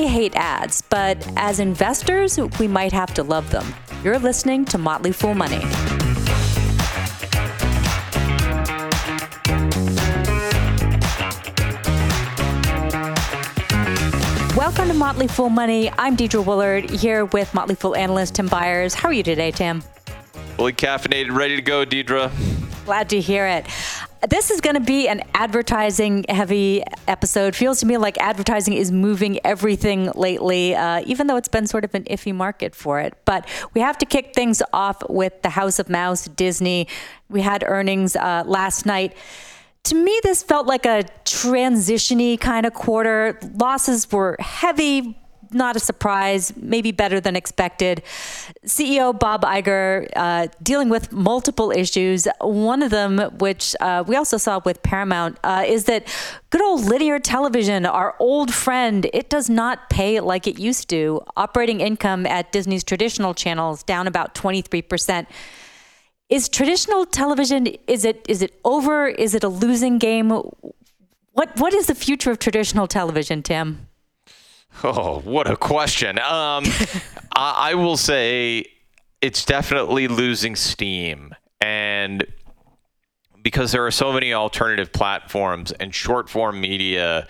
may hate ads, but as investors, we might have to love them. You're listening to Motley Fool Money. Welcome to Motley Fool Money. I'm Deidre Woollard here with Motley Fool analyst Tim Beyers. How are you today, Tim? Fully caffeinated, ready to go, Deidre. Glad to hear it. This is going to be an advertising heavy episode. Feels to me like advertising is moving everything lately, uh, even though it's been sort of an iffy market for it. But we have to kick things off with the House of Mouse, Disney. We had earnings uh, last night to me, this felt like a transitiony kind of quarter. Losses were heavy, not a surprise, maybe better than expected. CEO Bob Iger uh, dealing with multiple issues. One of them, which uh, we also saw with Paramount, uh, is that good old linear television, our old friend, it does not pay like it used to. Operating income at Disney's traditional channels down about 23 percent is traditional television is it is it over is it a losing game what what is the future of traditional television tim oh what a question um, I, I will say it's definitely losing steam and because there are so many alternative platforms and short form media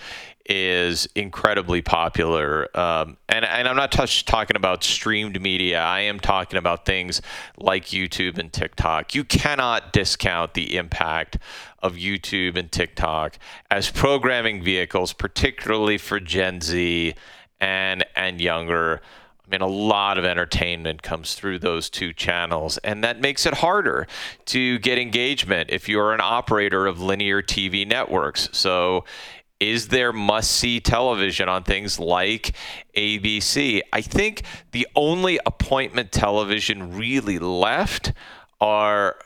is incredibly popular. Um, and, and I'm not touch, talking about streamed media. I am talking about things like YouTube and TikTok. You cannot discount the impact of YouTube and TikTok as programming vehicles, particularly for Gen Z and, and younger. I mean, a lot of entertainment comes through those two channels, and that makes it harder to get engagement if you're an operator of linear TV networks. So, is there must see television on things like ABC? I think the only appointment television really left are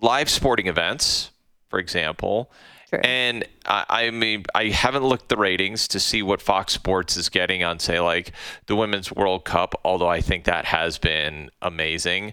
live sporting events, for example. Sure. And I, I, mean, I haven't looked the ratings to see what Fox Sports is getting on, say, like the Women's World Cup, although I think that has been amazing.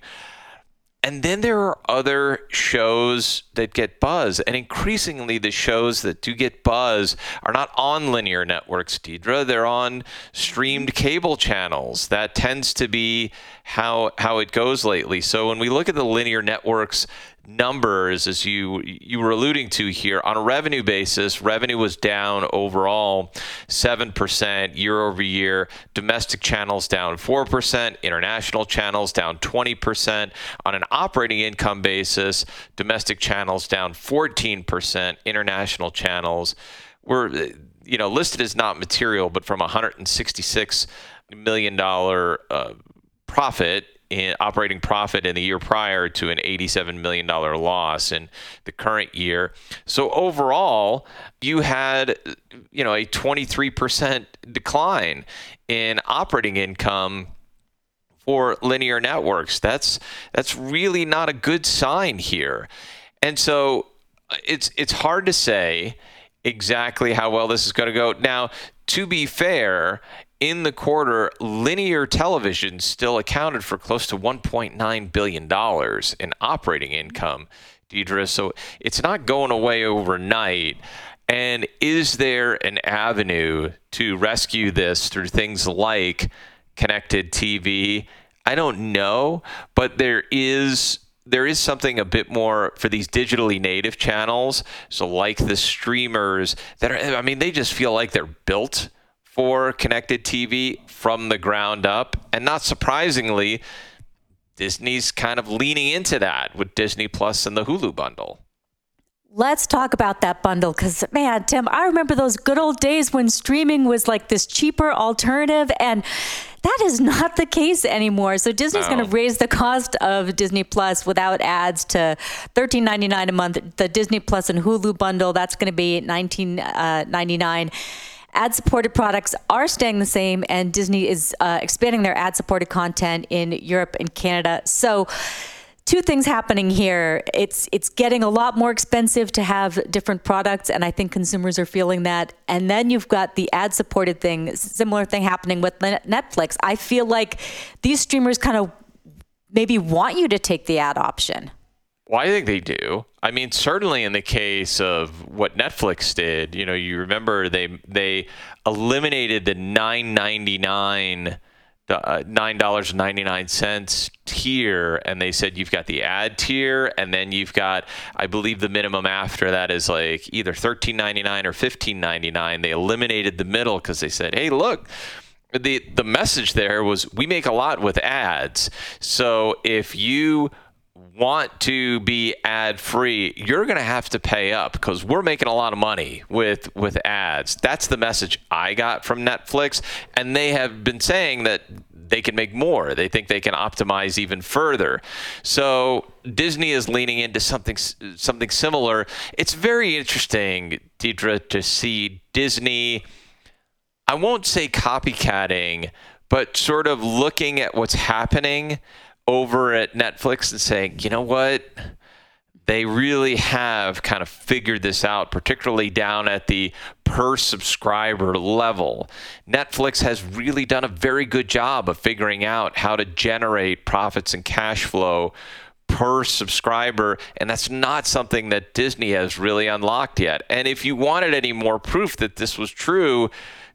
And then there are other shows that get buzz. And increasingly, the shows that do get buzz are not on linear networks, Deidre. They're on streamed cable channels. That tends to be how, how it goes lately. So when we look at the linear networks numbers as you you were alluding to here on a revenue basis revenue was down overall 7% year over year. Domestic channels down 4% international channels down 20% on an operating income basis domestic channels down 14% international channels were you know listed as not material but from 166 million dollar uh, profit in operating profit in the year prior to an $87 million loss in the current year. So overall, you had, you know, a 23% decline in operating income for linear networks. That's that's really not a good sign here. And so uh, it's it's hard to say exactly how well this is going to go. Now, to be fair, in the quarter, linear television still accounted for close to $1.9 billion in operating income, Deidre. So it's not going away overnight. And is there an avenue to rescue this through things like connected TV? I don't know, but there is there is something a bit more for these digitally native channels. So like the streamers that are I mean they just feel like they're built for connected TV from the ground up. And not surprisingly, Disney's kind of leaning into that with Disney Plus and the Hulu bundle. Let's talk about that bundle because, man, Tim, I remember those good old days when streaming was like this cheaper alternative, and that is not the case anymore. So Disney's no. going to raise the cost of Disney Plus without ads to $13.99 a month. The Disney Plus and Hulu bundle that's going to be $19.99. Ad supported products are staying the same, and Disney is uh, expanding their ad supported content in Europe and Canada. So, two things happening here. It's it's getting a lot more expensive to have different products, and I think consumers are feeling that. And then you've got the ad supported thing, similar thing happening with Netflix. I feel like these streamers kind of maybe want you to take the ad option. Well, I think they do. I mean, certainly in the case of what Netflix did, you know, you remember they they eliminated the 9.99 the uh, nine dollars and ninety nine cents tier, and they said you've got the ad tier, and then you've got, I believe, the minimum after that is like either thirteen ninety nine or fifteen ninety nine. They eliminated the middle because they said, hey, look, the the message there was we make a lot with ads. So if you want to be ad free, you're going to have to pay up because we're making a lot of money with with ads. That's the message I got from Netflix, and they have been saying that they can make more. They think they can optimize even further. So Disney is leaning into something something similar. It's very interesting, Deidre, to see Disney. I won't say copycatting, but sort of looking at what's happening over at Netflix and saying, you know what? They really have kind of figured this out, particularly down at the per subscriber level. Netflix has really done a very good job of figuring out how to generate profits and cash flow per subscriber, and that's not something that Disney has really unlocked yet. And if you wanted any more proof that this was true,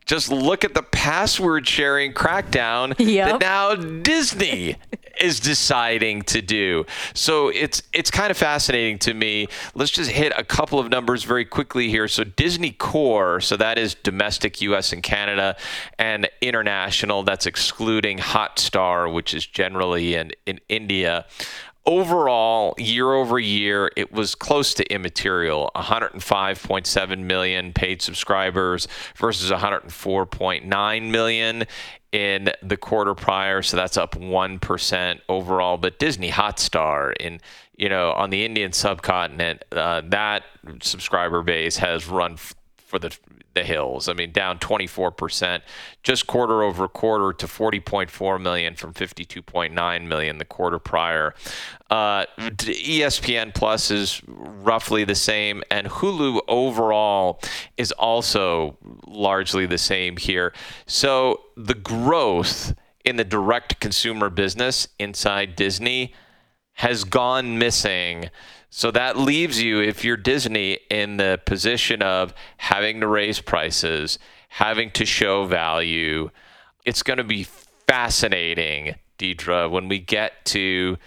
just look at the password sharing crackdown yep. that now Disney is deciding to do. So it's it's kind of fascinating to me. Let's just hit a couple of numbers very quickly here. So Disney Core, so that is domestic US and Canada and international, that's excluding Hotstar, which is generally in, in India overall, year over year, it was close to immaterial 105.7 million paid subscribers versus 104.9 million in the quarter prior. So that's up 1% overall. But Disney Hotstar in you know, on the Indian subcontinent, uh, that subscriber base has run f- for the the hills. I mean, down 24% just quarter over quarter to 40.4 million from 52.9 million the quarter prior. Uh, ESPN Plus is roughly the same, and Hulu overall is also largely the same here. So the growth in the direct consumer business inside Disney has gone missing so that leaves you, if you're Disney, in the position of having to raise prices, having to show value. It's going to be fascinating, Deidre, when we get to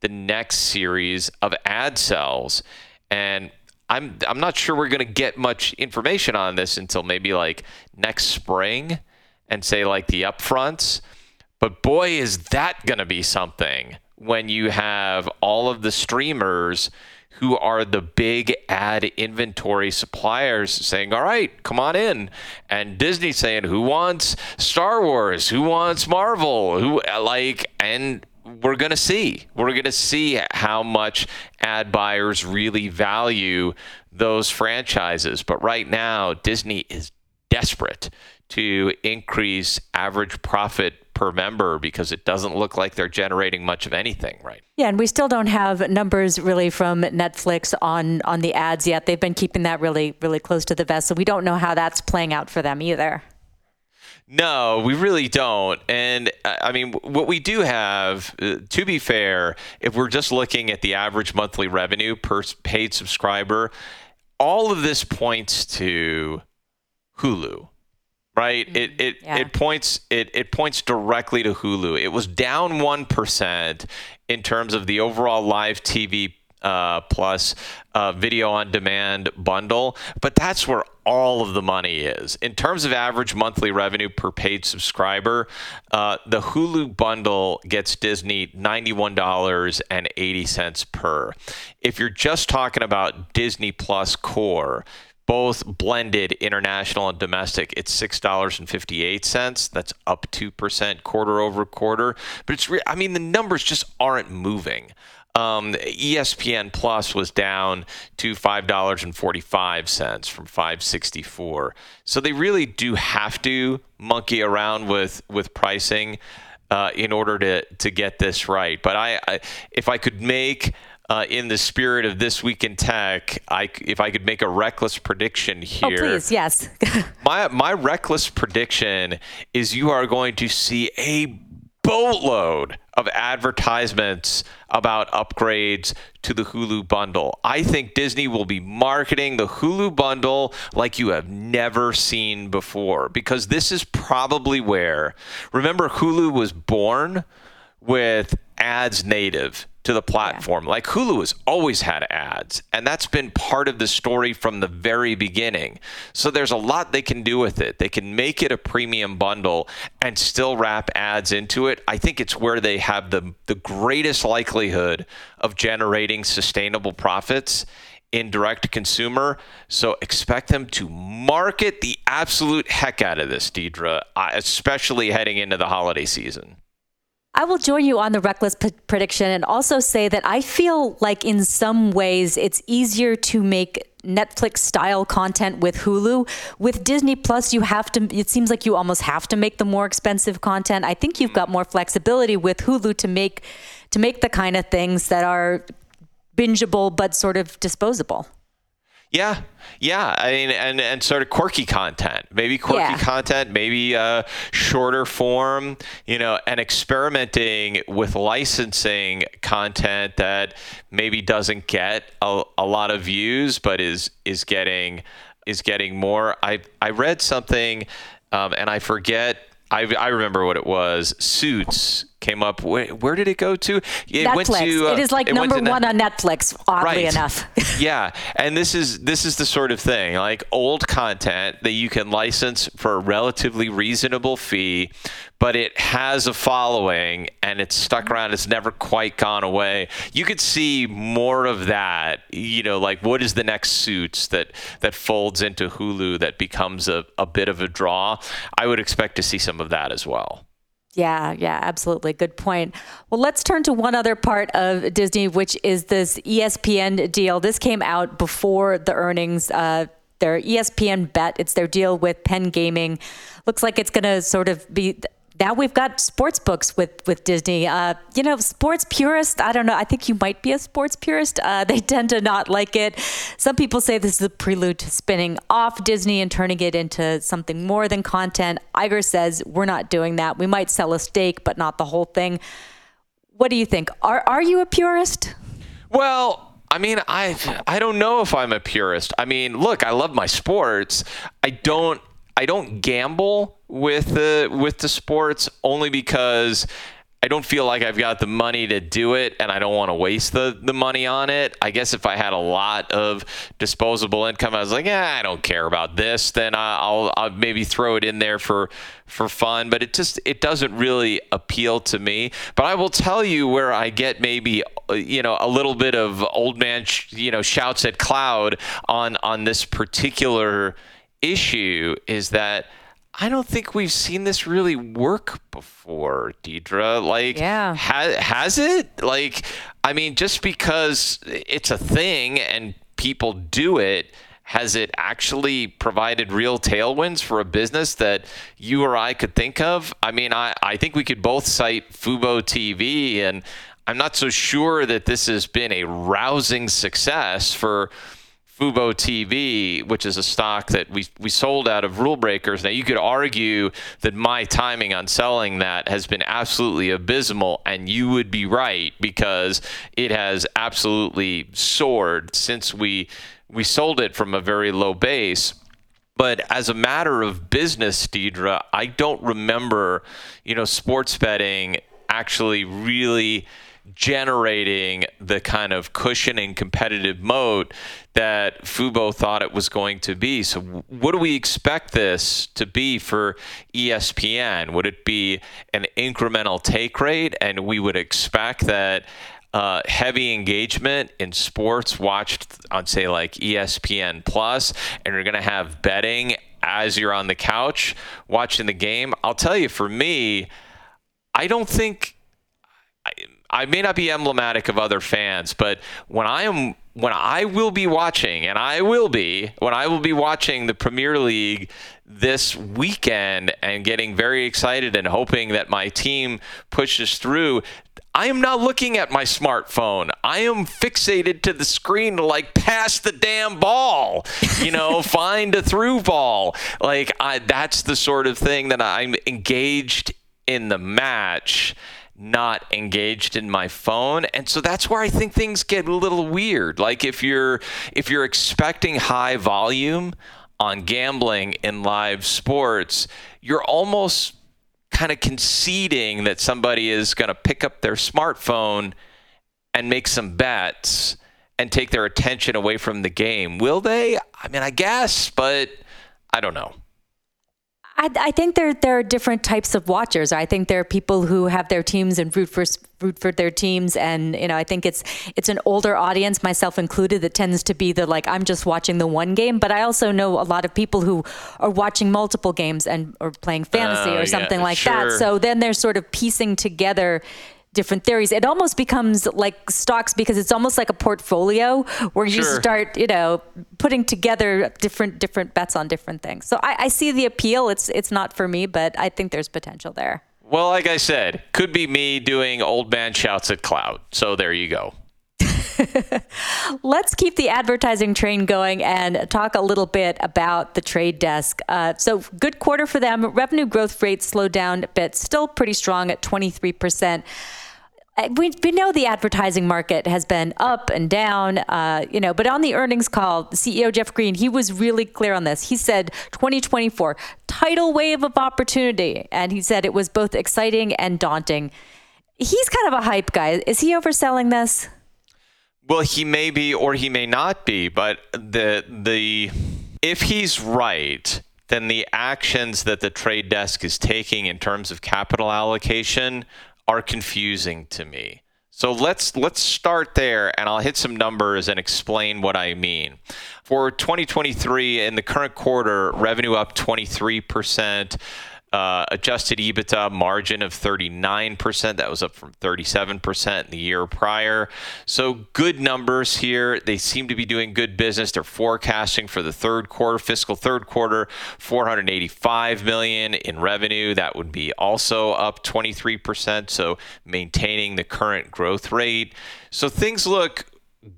the next series of ad cells. And I'm I'm not sure we're going to get much information on this until maybe like next spring and say like the upfronts. But boy, is that going to be something when you have all of the streamers who are the big ad inventory suppliers saying, all right, come on in. And Disney saying, who wants Star Wars? Who wants Marvel? Who like, and we're going to see. We're going to see how much ad buyers really value those franchises. But right now, Disney is desperate to increase average profit per member because it doesn't look like they're generating much of anything right? Yeah and we still don't have numbers really from netflix on on the ads yet. They've been keeping that really really close to the vest so we don't know how that's playing out for them either. No, we really don't. And I mean, what we do have, uh, to be fair, if we're just looking at the average monthly revenue per paid subscriber, all of this points to Hulu right? Mm-hmm. It it, yeah. it points it it points directly to Hulu. It was down one percent in terms of the overall live TV uh, plus uh, video on demand bundle, but that's where all of the money is. In terms of average monthly revenue per paid subscriber, uh, the Hulu bundle gets Disney $91.80 per. If you're just talking about Disney Plus Core, both blended international and domestic. It's $6.58 that's up 2% quarter over quarter. But it's re- i mean the numbers just aren't moving. Um, espn plus was down to $5.45 from 564 so they really do have to monkey around with with pricing uh, in order to to get this right. But I, I if i could make uh, in the spirit of this week in tech, I, if I could make a reckless prediction oh, here. Oh, please, yes. my my reckless prediction is you are going to see a boatload of advertisements about upgrades to the Hulu bundle. I think Disney will be marketing the Hulu bundle like you have never seen before because this is probably where, remember, Hulu was born with ads native to the platform. Yeah. Like Hulu has always had ads, and that's been part of the story from the very beginning. So there's a lot they can do with it. They can make it a premium bundle and still wrap ads into it. I think it's where they have the the greatest likelihood of generating sustainable profits in direct consumer. So expect them to market the absolute heck out of this, Deidre, uh, especially heading into the holiday season. I will join you on the reckless p- prediction and also say that I feel like in some ways it's easier to make Netflix style content with Hulu. With Disney Plus, you have to, it seems like you almost have to make the more expensive content. I think you've mm-hmm. got more flexibility with Hulu to make, to make the kind of things that are bingeable but sort of disposable. Yeah, yeah. I mean, and and sort of quirky content, maybe quirky yeah. content, maybe uh, shorter form, you know, and experimenting with licensing content that maybe doesn't get a, a lot of views, but is is getting is getting more. I I read something, um, and I forget I, I remember what it was. Suits came up. Where, where did it go to? It Netflix. To, uh, it is like it number one on Netflix. Oddly right. enough. yeah, and this is this is the sort of thing like old content that you can license for a relatively reasonable fee, but it has a following and it's stuck around. It's never quite gone away. You could see more of that. You know, like what is the next Suits that that folds into Hulu that becomes a, a bit of a draw. I would expect to see some of that as well. Yeah, yeah, absolutely. Good point. Well, let's turn to one other part of Disney, which is this ESPN deal. This came out before the earnings. Uh, their ESPN bet, it's their deal with Penn Gaming. Looks like it's going to sort of be now we've got sports books with with Disney. Uh, you know, sports purists. I don't know. I think you might be a sports purist. Uh, they tend to not like it. Some people say this is a prelude to spinning off Disney and turning it into something more than content. Iger says we're not doing that. We might sell a stake, but not the whole thing. What do you think? Are are you a purist? Well. I mean, I I don't know if I'm a purist. I mean, look, I love my sports. I don't I don't gamble with the with the sports only because I don't feel like I've got the money to do it and I don't want to waste the, the money on it. I guess if I had a lot of disposable income, I was like, yeah, I don't care about this, then I'll, I'll maybe throw it in there for, for fun. But it just, it doesn't really appeal to me. But I will tell you where I get maybe, you know, a little bit of old man, you know, shouts at cloud on, on this particular issue is that I don't think we've seen this really work before, Deidre. Like, yeah. has, has it? Like, I mean, just because it's a thing and people do it, has it actually provided real tailwinds for a business that you or I could think of? I mean, I, I think we could both cite Fubo TV, and I'm not so sure that this has been a rousing success for Fubo TV, which is a stock that we, we sold out of Rule Breakers. Now, you could argue that my timing on selling that has been absolutely abysmal, and you would be right because it has absolutely soared since we we sold it from a very low base. But as a matter of business, Deidre, I don't remember, you know, sports betting actually really generating the kind of cushioning competitive moat that Fubo thought it was going to be. So, what do we expect this to be for ESPN? Would it be an incremental take rate? And we would expect that uh, heavy engagement in sports watched on, say, like ESPN Plus, and you're going to have betting as you're on the couch watching the game. I'll tell you, for me, I don't think. I, may not be emblematic of other fans, but when I am when I will be watching, and I will be when I will be watching the Premier League this weekend and getting very excited and hoping that my team pushes through. I am not looking at my smartphone. I am fixated to the screen to like pass the damn ball, you know, find a through ball. Like I, that's the sort of thing that I'm engaged in the match not engaged in my phone and so that's where i think things get a little weird like if you're if you're expecting high volume on gambling in live sports you're almost kind of conceding that somebody is going to pick up their smartphone and make some bets and take their attention away from the game. Will they? I mean, I guess, but I don't know. I, I, think there there are different types of watchers. I think there are people who have their teams and root for root for their teams, and you know I think it's it's an older audience, myself included, that tends to be the like I'm just watching the one game. But I also know a lot of people who are watching multiple games and or playing fantasy uh, or something yeah, like sure. that. So then they're sort of piecing together different theories. It almost becomes like stocks because it's almost like a portfolio where you sure. start, you know, putting together different different bets on different things. So I, I see the appeal. It's it's not for me, but I think there's potential there. Well, like I said, could be me doing old man shouts at cloud. So there you go. Let's keep the advertising train going and talk a little bit about the trade desk. Uh, so, good quarter for them. Revenue growth rate slowed down a bit, still pretty strong at 23%. Uh, we, we know the advertising market has been up and down, uh, you know, but on the earnings call, CEO Jeff Green, he was really clear on this. He said 2024, tidal wave of opportunity. And he said it was both exciting and daunting. He's kind of a hype guy. Is he overselling this? Well, he may be or he may not be, but the the if he's right, then the actions that the trade desk is taking in terms of capital allocation are confusing to me. So let's let's start there and I'll hit some numbers and explain what I mean. For 2023 in the current quarter, revenue up 23%, uh, adjusted EBITDA margin of 39%. That was up from 37% in the year prior. So good numbers here. They seem to be doing good business. They're forecasting for the third quarter, fiscal third quarter, 485 million in revenue. That would be also up 23%. So maintaining the current growth rate. So things look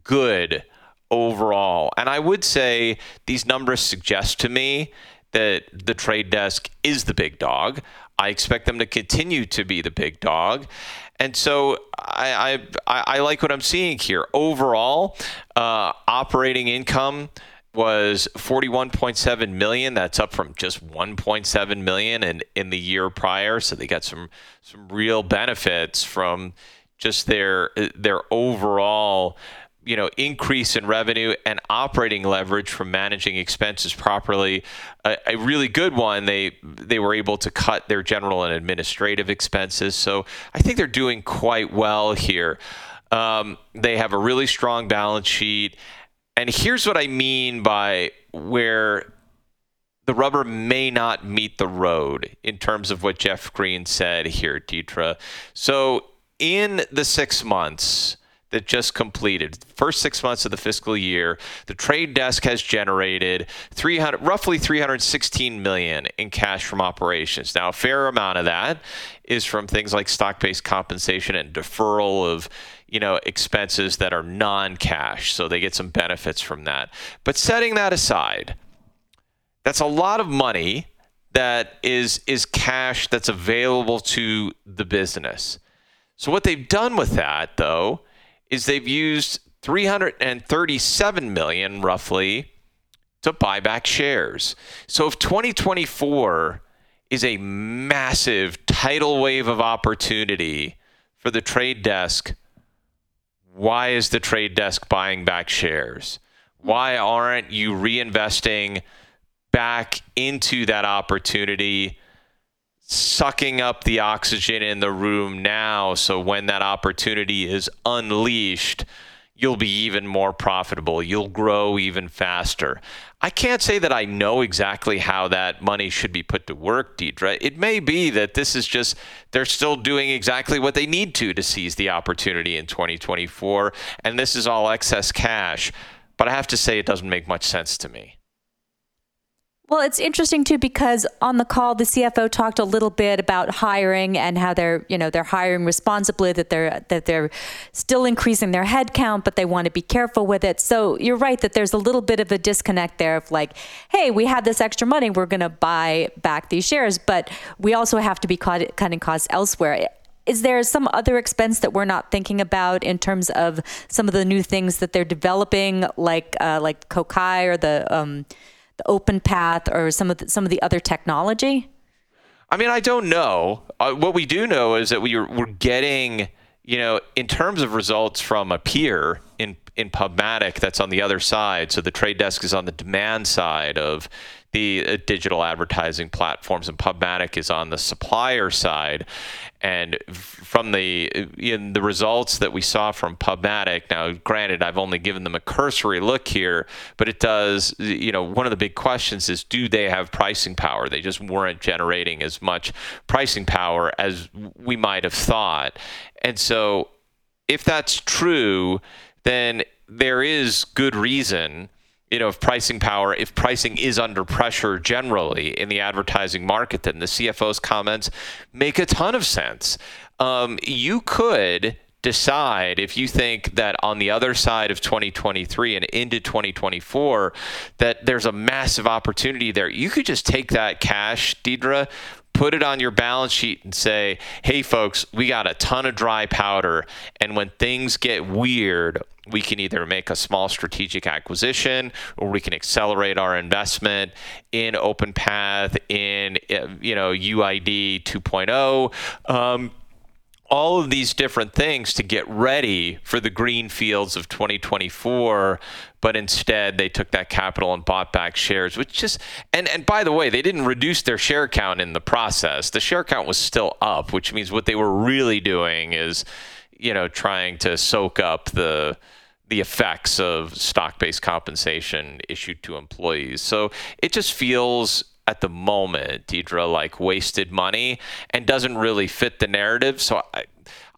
good overall. And I would say these numbers suggest to me that the trade desk is the big dog. I expect them to continue to be the big dog. And so I, I, I like what I'm seeing here. Overall, uh, operating income was 41.7 million. That's up from just 1.7 million in, in the year prior. So they got some some real benefits from just their their overall you know increase in revenue and operating leverage from managing expenses properly. A, a, really good one they they were able to cut their general and administrative expenses. So i think they're doing quite well here. Um, they have a really strong balance sheet. And here's what i mean by where the rubber may not meet the road in terms of what jeff green said here deidre. So in the six months that just completed, first six months of the fiscal year, the trade desk has generated 300, roughly 316 million in cash from operations. Now, a fair amount of that is from things like stock-based compensation and deferral of you know expenses that are non-cash, so they get some benefits from that. But setting that aside, that's a lot of money that is is cash that's available to the business. So what they've done with that, though is they've used 337 million roughly to buy back shares. So if 2024 is a massive tidal wave of opportunity for the trade desk, why is the trade desk buying back shares? Why aren't you reinvesting back into that opportunity sucking up the oxygen in the room now so when that opportunity is unleashed you'll be even more profitable. You'll grow even faster. I can't say that i know exactly how that money should be put to work deidre. It may be that this is just they're still doing exactly what they need to to seize the opportunity in 2024 and this is all excess cash. But i have to say it doesn't make much sense to me well, it's interesting too because on the call, the CFO talked a little bit about hiring and how they're, you know, they're hiring responsibly, that they're that they're still increasing their headcount, but they want to be careful with it. So you're right that there's a little bit of a disconnect there of like, hey, we have this extra money, we're going to buy back these shares, but we also have to be cutting costs elsewhere is there some other expense that we're not thinking about in terms of some of the new things that they're developing, like uh, like Kokai or the um, the OpenPath or some of the, some of the other technology? I mean, I don't know. Uh, what we do know is that we are, we're getting, you know, in terms of results from a peer in in Pubmatic that's on the other side. So the trade desk is on the demand side of the uh, digital advertising platforms, and Pubmatic is on the supplier side. And from the in the results that we saw from Pubmatic, now granted, I've only given them a cursory look here, but it does. You know, one of the big questions is, do they have pricing power? They just weren't generating as much pricing power as we might have thought, and so if that's true, then there is good reason you know, if pricing power, if pricing is under pressure generally in the advertising market, then the CFO's comments make a ton of sense. Um, you could decide if you think that on the other side of 2023 and into 2024 that there's a massive opportunity there you could just take that cash deidre put it on your balance sheet and say hey folks we got a ton of dry powder and when things get weird we can either make a small strategic acquisition or we can accelerate our investment in OpenPath, in you know UID 2.0. Um, all of these different things to get ready for the green fields of 2024 but instead they took that capital and bought back shares which just and and by the way they didn't reduce their share count in the process the share count was still up which means what they were really doing is you know trying to soak up the the effects of stock-based compensation issued to employees. So it just feels at the moment, Deidre, like wasted money and doesn't really fit the narrative. So I,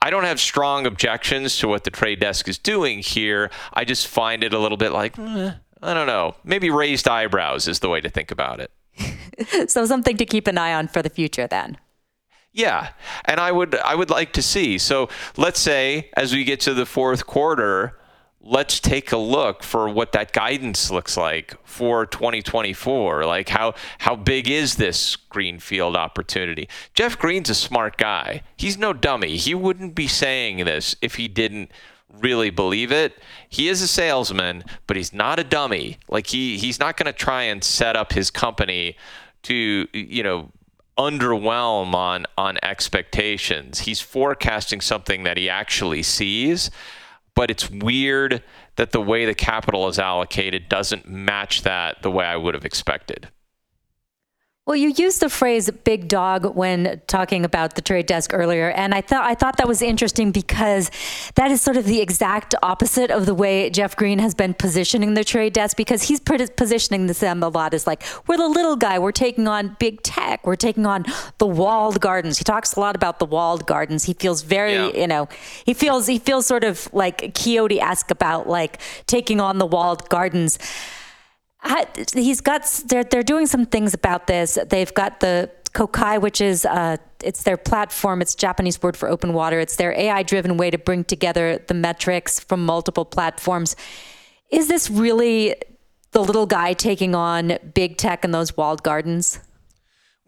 I don't have strong objections to what the trade desk is doing here. I just find it a little bit like, eh, I don't know, maybe raised eyebrows is the way to think about it. so something to keep an eye on for the future then. Yeah, and I would I would like to see. So let's say as we get to the fourth quarter, let's take a look for what that guidance looks like for 2024 like how how big is this greenfield opportunity? Jeff green's a smart guy. He's no dummy. He wouldn't be saying this if he didn't really believe it. He is a salesman but he's not a dummy. Like he he's not going to try and set up his company to you know underwhelm on on expectations. He's forecasting something that he actually sees but it's weird that the way the capital is allocated doesn't match that the way I would have expected. Well, you used the phrase "big dog" when talking about the trade desk earlier, and I thought I thought that was interesting because that is sort of the exact opposite of the way Jeff Green has been positioning the trade desk. Because he's positioning them a lot as like we're the little guy, we're taking on big tech, we're taking on the walled gardens. He talks a lot about the walled gardens. He feels very, yeah. you know, he feels he feels sort of like Quixote-esque about like taking on the walled gardens he's got they're they're doing some things about this. They've got the Kokai, which is uh, it's their platform. It's Japanese word for open water. It's their AI-driven way to bring together the metrics from multiple platforms. Is this really the little guy taking on big tech and those walled gardens?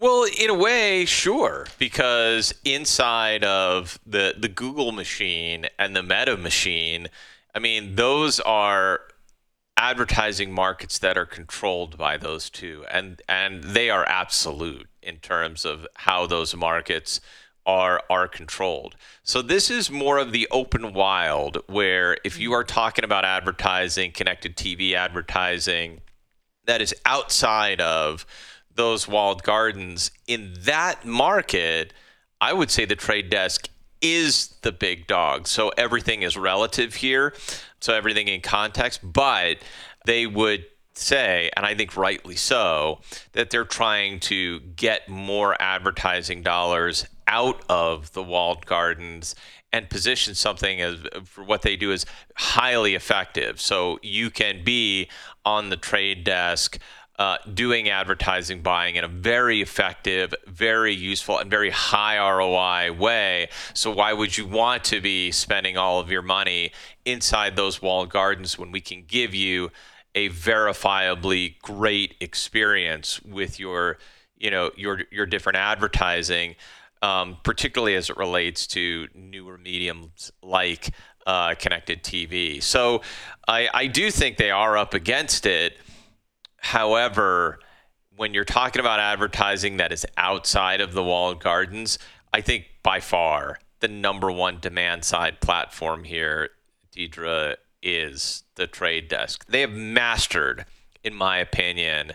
Well, in a way, sure, because inside of the the Google machine and the Meta machine, I mean, those are advertising markets that are controlled by those two and and they are absolute in terms of how those markets are are controlled. So this is more of the open wild where if you mm. are talking about advertising, connected TV advertising that is outside of those walled gardens in that market, I would say the trade desk is the big dog. So everything is relative here. So everything in context, but they would say, and I think rightly so, that they're trying to get more advertising dollars out of the walled gardens and position something as for what they do is highly effective. So you can be on the trade desk uh, doing advertising buying in a very effective, very useful, and very high ROI way. So, why would you want to be spending all of your money inside those walled gardens when we can give you a verifiably great experience with your, you know, your your different advertising? um, particularly as it relates to newer mediums like uh, connected TV. So I, I do think they are up against it. However, when you're talking about advertising that is outside of the walled gardens, I think by far the number one demand side platform here, Deidre, is the trade desk. They have mastered, in my opinion,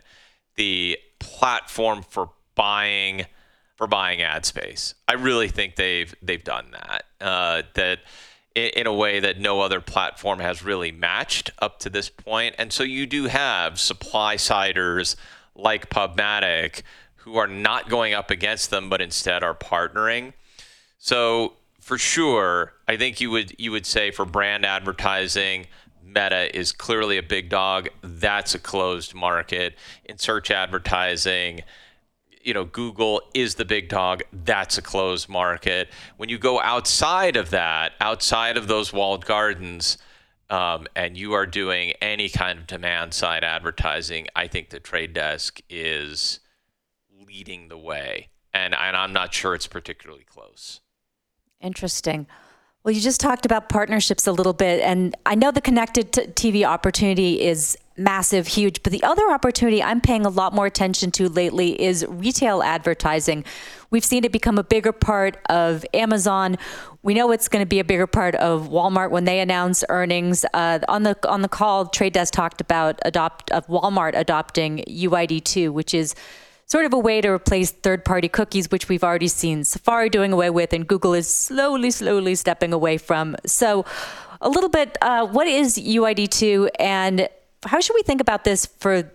the platform for buying for buying ad space. I really think they've they've done that. Uh, that in, in a way that no other platform has really matched up to this point. And so you do have supply siders like Pubmatic who are not going up against them, but instead are partnering. So for sure, I think you would you would say for brand advertising, Meta is clearly a big dog. That's a closed market. In search advertising, you know, Google is the big dog. That's a closed market. When you go outside of that, outside of those walled gardens, um, and you are doing any kind of demand side advertising, I think the trade desk is leading the way. And, and I'm not sure it's particularly close. Interesting. Well, you just talked about partnerships a little bit, and I know the connected TV opportunity is massive, huge, but the other opportunity I'm paying a lot more attention to lately is retail advertising. We've seen it become a bigger part of Amazon. We know it's going to be a bigger part of Walmart when they announce earnings. Uh, on the on the call, Trade Desk talked about adopt of Walmart adopting UID2, which is sort of a way to replace third party cookies, which we've already seen Safari doing away with and Google is slowly, slowly stepping away from. So, a little bit, uh, what is UID2 and how should we think about this for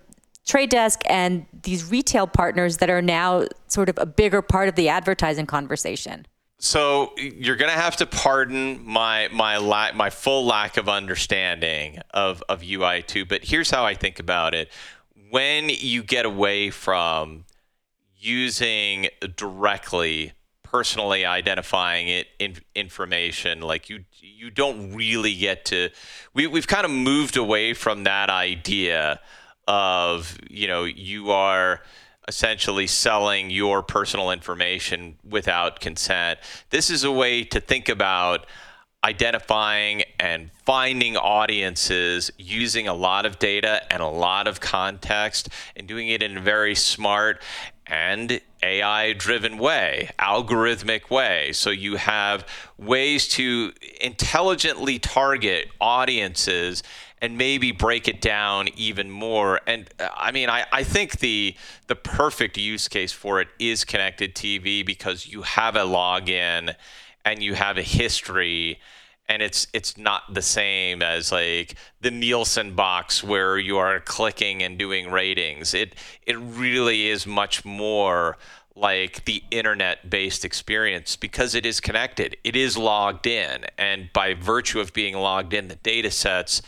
Trade Desk and these retail partners that are now sort of a bigger part of the advertising conversation? So you're gonna have to pardon my my la- my full lack of understanding of of UI2, but here's how I think about it when you get away from using directly personally identifying it in information like you you don't really get to we, we've kind of moved away from that idea of you know you are essentially selling your personal information without consent. This is a way to think about identifying and finding audiences using a lot of data and a lot of context and doing it in a very smart and AI driven way, algorithmic way. So you have ways to intelligently target audiences and maybe break it down even more. And uh, I mean, I, I think the the perfect use case for it is connected TV because you have a login and you have a history and it's it's not the same as like the Nielsen box where you are clicking and doing ratings. It it really is much more like the internet based experience because it is connected. It is logged in and by virtue of being logged in the data sets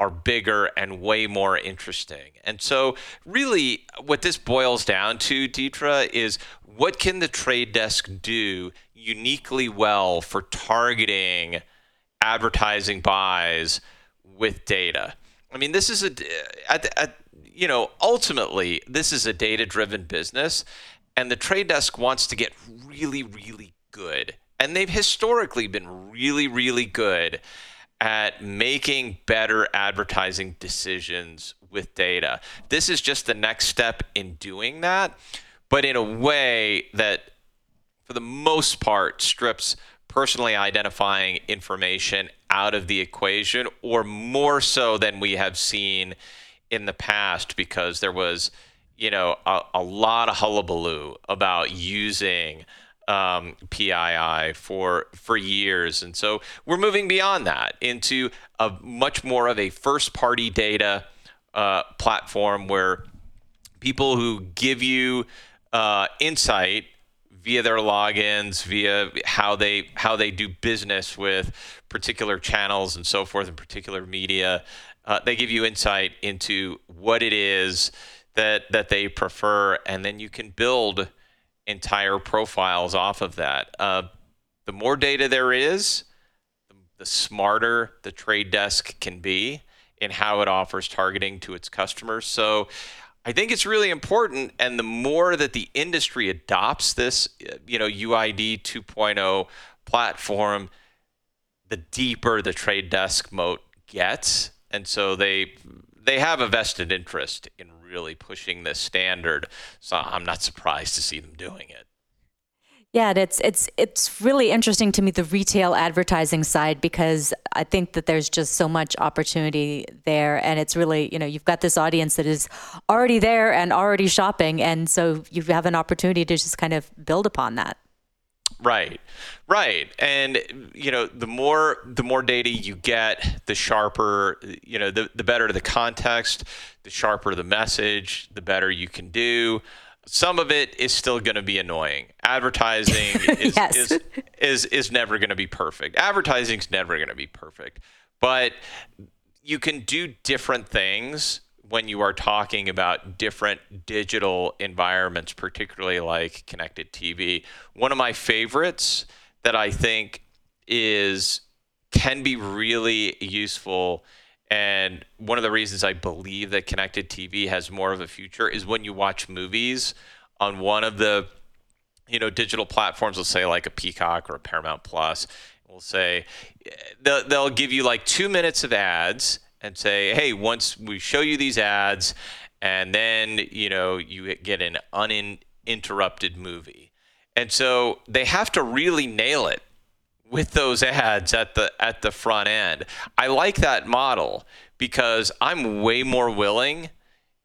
are bigger and way more interesting. And so, really, what this boils down to, Deidre, is what can the trade desk do uniquely well for targeting advertising buys with data? I mean, this is a, at, at, you know, ultimately, this is a data driven business, and the trade desk wants to get really, really good. And they've historically been really, really good at making better advertising decisions with data. This is just the next step in doing that, but in a way that, for the most part, strips personally identifying information out of the equation, or more so than we have seen in the past, because there was, you know, a, a lot of hullabaloo about using um, PII for for years, and so we're moving beyond that into a much more of a first party data uh, platform where people who give you uh, insight via their logins, via how they how they do business with particular channels and so forth, and particular media, uh, they give you insight into what it is that that they prefer, and then you can build entire profiles off of that. Uh, the more data there is, the smarter the trade desk can be in how it offers targeting to its customers. So I think it's really important, and the more that the industry adopts this, you know, UID 2.0 platform, the deeper the trade desk moat gets, and so they they have a vested interest in really pushing this standard. So I'm not surprised to see them doing it. Yeah, and it's it's it's really interesting to me the retail advertising side because I think that there's just so much opportunity there and it's really, you know, you've got this audience that is already there and already shopping and so you have an opportunity to just kind of build upon that. Right. Right. And you know, the more the more data you get, the sharper, you know, the the better the context, the sharper the message, the better you can do some of it is still going to be annoying. Advertising is, yes. is, is is never going to be perfect. Advertising is never going to be perfect, but you can do different things when you are talking about different digital environments, particularly like connected TV. One of my favorites that I think is can be really useful and one of the reasons I believe that connected TV has more of a future is when you watch movies on one of the you know digital platforms, let's say like a Peacock or a Paramount Plus. We'll say they'll, they'll give you like two minutes of ads and say, hey, once we show you these ads, and then you know you get an uninterrupted movie. And so they have to really nail it with those ads at the at the front end. I like that model because I'm way more willing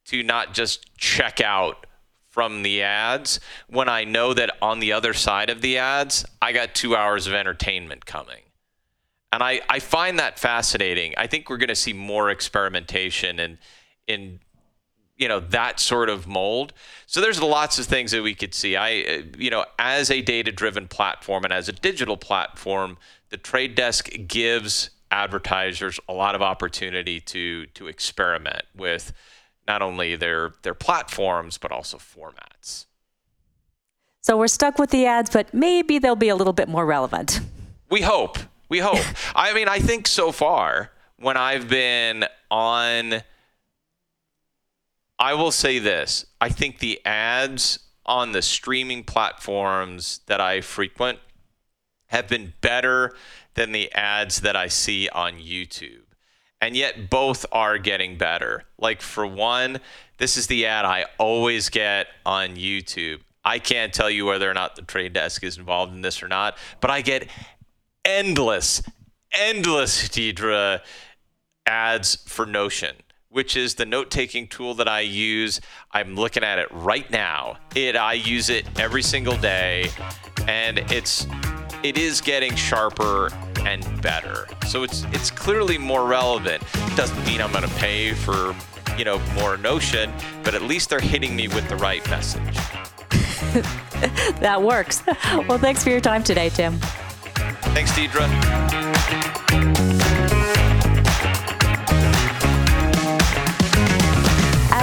to not just check out from the ads when I know that on the other side of the ads, I got 2 hours of entertainment coming. And I, I find that fascinating. I think we're going to see more experimentation and in you know that sort of mold. So there's lots of things that we could see. I uh, you know as a data driven platform and as a digital platform, the trade desk gives advertisers a lot of opportunity to to experiment with not only their their platforms but also formats. So we're stuck with the ads, but maybe they'll be a little bit more relevant. We hope. We hope. I mean, I think so far when I've been on I will say this I think the ads on the streaming platforms that I frequent have been better than the ads that I see on YouTube. And yet both are getting better. Like for one, this is the ad I always get on YouTube. I can't tell you whether or not the trade desk is involved in this or not, but I get endless, endless Deidre ads for Notion which is the note-taking tool that I use. I'm looking at it right now. It I use it every single day and it's it is getting sharper and better. So it's it's clearly more relevant. It doesn't mean I'm going to pay for, you know, more Notion, but at least they're hitting me with the right message. that works. Well, thanks for your time today, Tim. Thanks, Deidre.